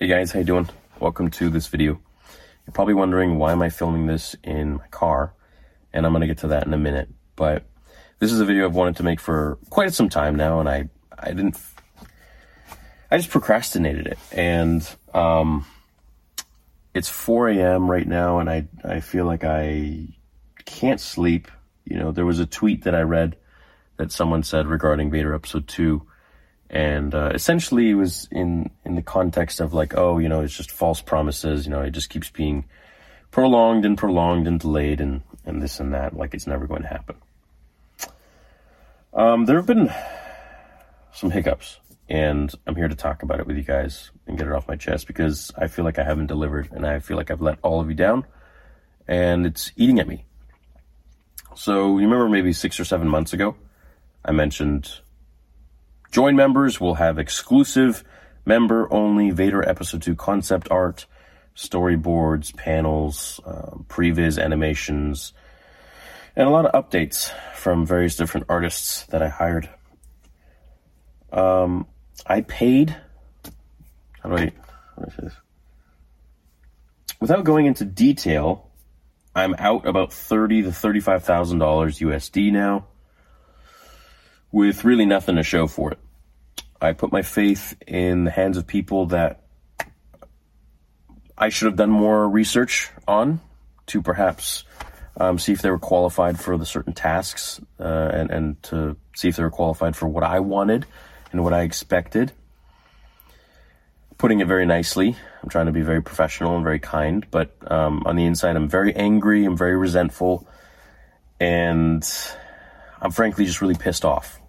Hey guys, how you doing? Welcome to this video. You're probably wondering why am I filming this in my car, and I'm gonna get to that in a minute. But this is a video I've wanted to make for quite some time now, and I I didn't I just procrastinated it, and um, it's 4 a.m. right now, and I I feel like I can't sleep. You know, there was a tweet that I read that someone said regarding Vader Episode Two and uh, essentially it was in in the context of like oh you know it's just false promises you know it just keeps being prolonged and prolonged and delayed and and this and that like it's never going to happen. Um, there have been some hiccups and i'm here to talk about it with you guys and get it off my chest because i feel like i haven't delivered and i feel like i've let all of you down and it's eating at me. So you remember maybe six or seven months ago i mentioned Join members will have exclusive member only Vader Episode 2 concept art, storyboards, panels, um, previs animations, and a lot of updates from various different artists that I hired. Um, I paid. How do I, how do I say this? Without going into detail, I'm out about thirty to thirty-five thousand dollars USD now with really nothing to show for it. I put my faith in the hands of people that I should have done more research on to perhaps um, see if they were qualified for the certain tasks uh, and, and to see if they were qualified for what I wanted and what I expected. Putting it very nicely, I'm trying to be very professional and very kind, but um, on the inside, I'm very angry, I'm very resentful, and I'm frankly just really pissed off.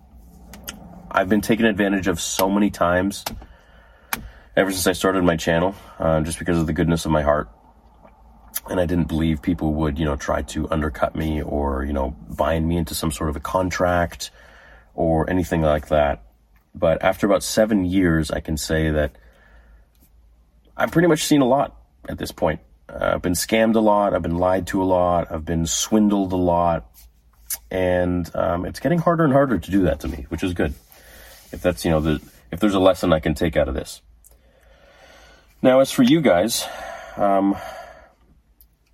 I've been taken advantage of so many times ever since I started my channel, uh, just because of the goodness of my heart. And I didn't believe people would, you know, try to undercut me or, you know, bind me into some sort of a contract or anything like that. But after about seven years, I can say that I've pretty much seen a lot at this point. Uh, I've been scammed a lot. I've been lied to a lot. I've been swindled a lot. And um, it's getting harder and harder to do that to me, which is good. If that's, you know, the, if there's a lesson I can take out of this. Now, as for you guys, um,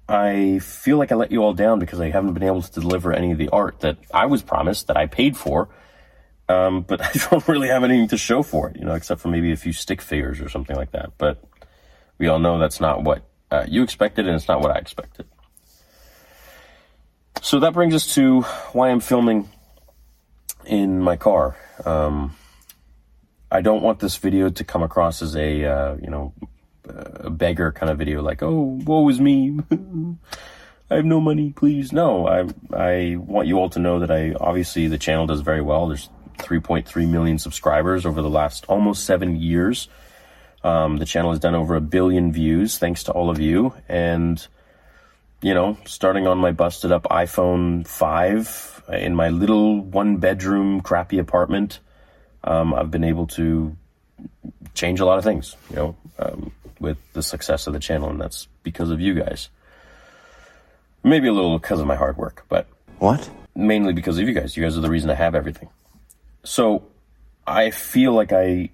I feel like I let you all down because I haven't been able to deliver any of the art that I was promised, that I paid for. Um, but I don't really have anything to show for it, you know, except for maybe a few stick figures or something like that. But we all know that's not what uh, you expected, and it's not what I expected. So that brings us to why I'm filming in my car. Um, I don't want this video to come across as a, uh, you know, a beggar kind of video, like, oh, woe is me. I have no money, please. No, I, I want you all to know that I, obviously the channel does very well. There's 3.3 million subscribers over the last almost seven years. Um, the channel has done over a billion views, thanks to all of you. And, you know, starting on my busted up iPhone 5 in my little one bedroom crappy apartment, um, I've been able to change a lot of things, you know, um, with the success of the channel. And that's because of you guys. Maybe a little because of my hard work, but What? mainly because of you guys. You guys are the reason I have everything. So I feel like I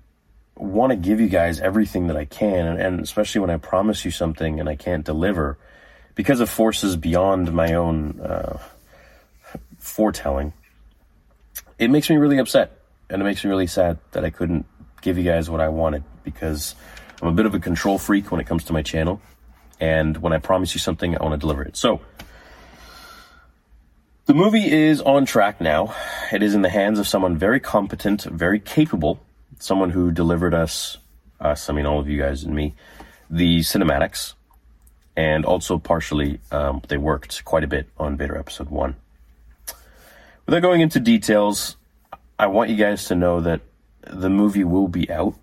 want to give you guys everything that I can, and, and especially when I promise you something and I can't deliver because of forces beyond my own uh, foretelling. It makes me really upset, and it makes me really sad that I couldn't give you guys what I wanted because I'm a bit of a control freak when it comes to my channel. And when I promise you something, I want to deliver it. So, the movie is on track now. It is in the hands of someone very competent, very capable, someone who delivered us, us, I mean, all of you guys and me, the cinematics. And also, partially, um, they worked quite a bit on Vader Episode 1. Without going into details, I want you guys to know that the movie will be out.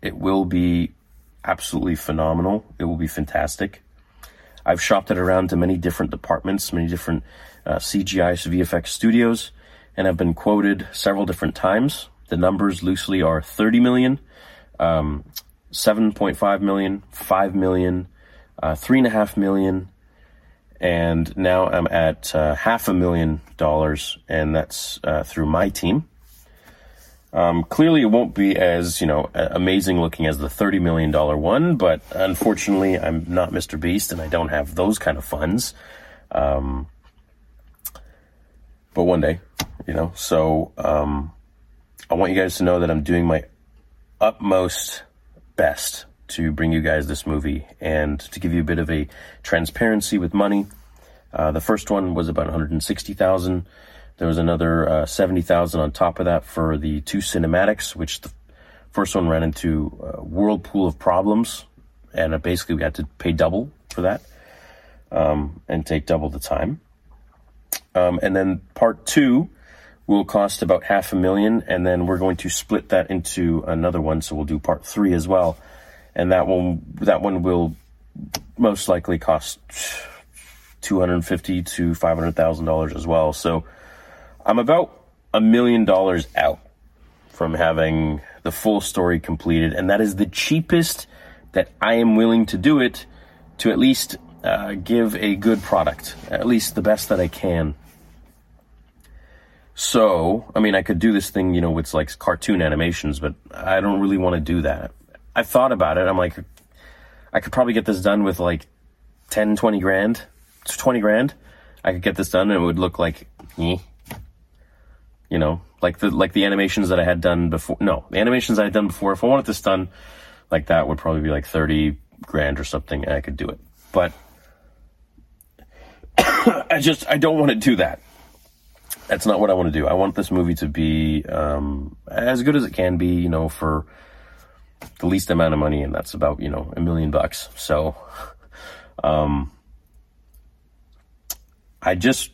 It will be absolutely phenomenal. It will be fantastic. I've shopped it around to many different departments, many different uh, CGI VFX studios, and have been quoted several different times. The numbers loosely are 30 million, um, 7.5 million, 5 million, uh, 3.5 million, and now I'm at uh, half a million dollars, and that's uh, through my team. Um, clearly, it won't be as you know amazing looking as the thirty million dollar one, but unfortunately, I'm not Mr. Beast, and I don't have those kind of funds. Um, but one day, you know. So um, I want you guys to know that I'm doing my utmost best to bring you guys this movie and to give you a bit of a transparency with money. Uh, the first one was about 160,000. There was another uh, 70,000 on top of that for the two cinematics, which the first one ran into a whirlpool of problems. And uh, basically we had to pay double for that um, and take double the time. Um, and then part two will cost about half a million. And then we're going to split that into another one. So we'll do part three as well. And that one, that one will most likely cost 250 to $500,000 as well. So, I'm about a million dollars out from having the full story completed, and that is the cheapest that I am willing to do it to at least uh, give a good product, at least the best that I can. So, I mean, I could do this thing, you know, with like cartoon animations, but I don't really want to do that. I thought about it. I'm like, I could probably get this done with like 10, 20 grand, 20 grand. I could get this done and it would look like, eh, you know, like the like the animations that I had done before. No, the animations I had done before. If I wanted this done like that, would probably be like thirty grand or something, and I could do it. But I just I don't want to do that. That's not what I want to do. I want this movie to be um, as good as it can be, you know, for the least amount of money, and that's about you know a million bucks. So, um, I just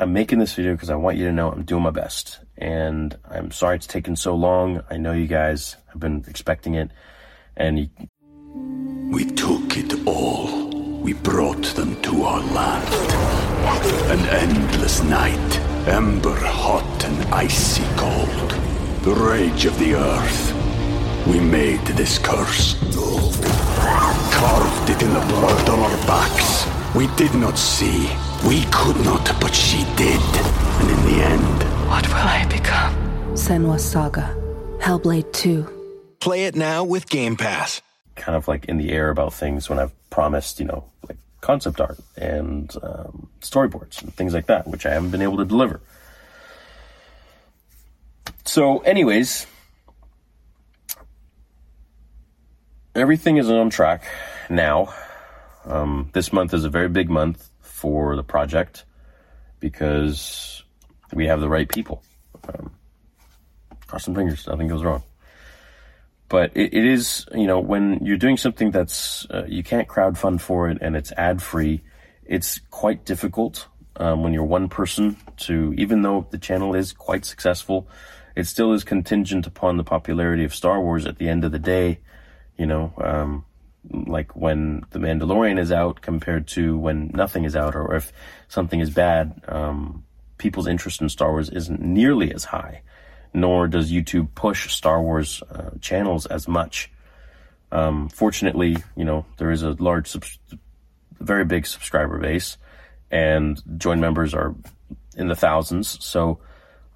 I'm making this video because I want you to know I'm doing my best. And I'm sorry it's taken so long. I know you guys have been expecting it. And you... we took it all. We brought them to our land. An endless night, ember hot and icy cold. The rage of the earth. We made this curse. Carved it in the blood on our backs. We did not see. We could not, but she did. And in the end... What will I become? Senua Saga. Hellblade 2. Play it now with Game Pass. Kind of like in the air about things when I've promised, you know, like concept art and um, storyboards and things like that, which I haven't been able to deliver. So, anyways, everything is on track now. Um, this month is a very big month for the project because we have the right people. Um, cross some fingers, nothing goes wrong. But it, it is, you know, when you're doing something that's, uh, you can't crowd fund for it and it's ad free, it's quite difficult um, when you're one person to, even though the channel is quite successful, it still is contingent upon the popularity of Star Wars at the end of the day. You know, um, like when The Mandalorian is out compared to when nothing is out, or if something is bad, um, people's interest in Star Wars isn't nearly as high. Nor does YouTube push Star Wars uh, channels as much. Um, fortunately, you know there is a large, very big subscriber base, and join members are in the thousands. So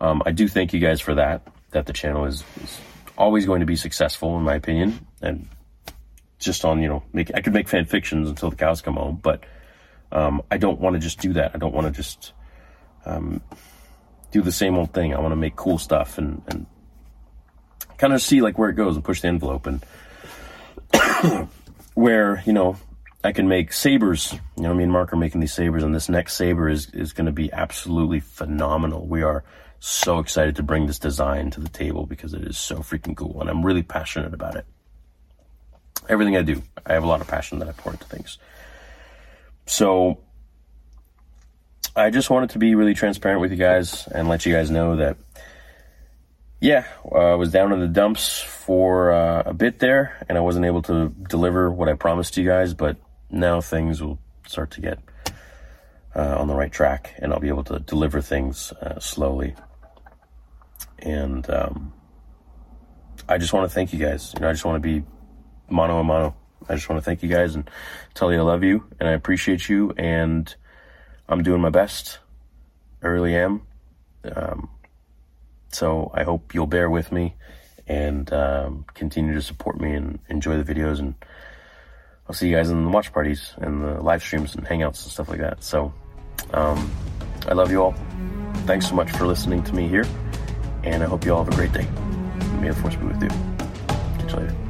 um, I do thank you guys for that. That the channel is, is always going to be successful, in my opinion, and just on you know make I could make fan fictions until the cows come home, but um, I don't want to just do that. I don't want to just um, do the same old thing. I want to make cool stuff and and kind of see like where it goes and push the envelope and where you know I can make sabers. You know, me and Mark are making these sabers, and this next saber is is going to be absolutely phenomenal. We are so excited to bring this design to the table because it is so freaking cool, and I'm really passionate about it everything I do, I have a lot of passion that I pour into things. So I just wanted to be really transparent with you guys and let you guys know that yeah, uh, I was down in the dumps for uh, a bit there, and I wasn't able to deliver what I promised you guys. But now things will start to get uh, on the right track, and I'll be able to deliver things uh, slowly. And um, I just want to thank you guys. You know, I just want to be mano a mano. I just want to thank you guys and tell you I love you and I appreciate you, and I'm doing my best. I really am. Um, so I hope you'll bear with me and um, continue to support me and enjoy the videos. And I'll see you guys in the watch parties and the live streams and hangouts and stuff like that. So um, I love you all. Thanks so much for listening to me here. And I hope you all have a great day. May the force be with you. Catch you later.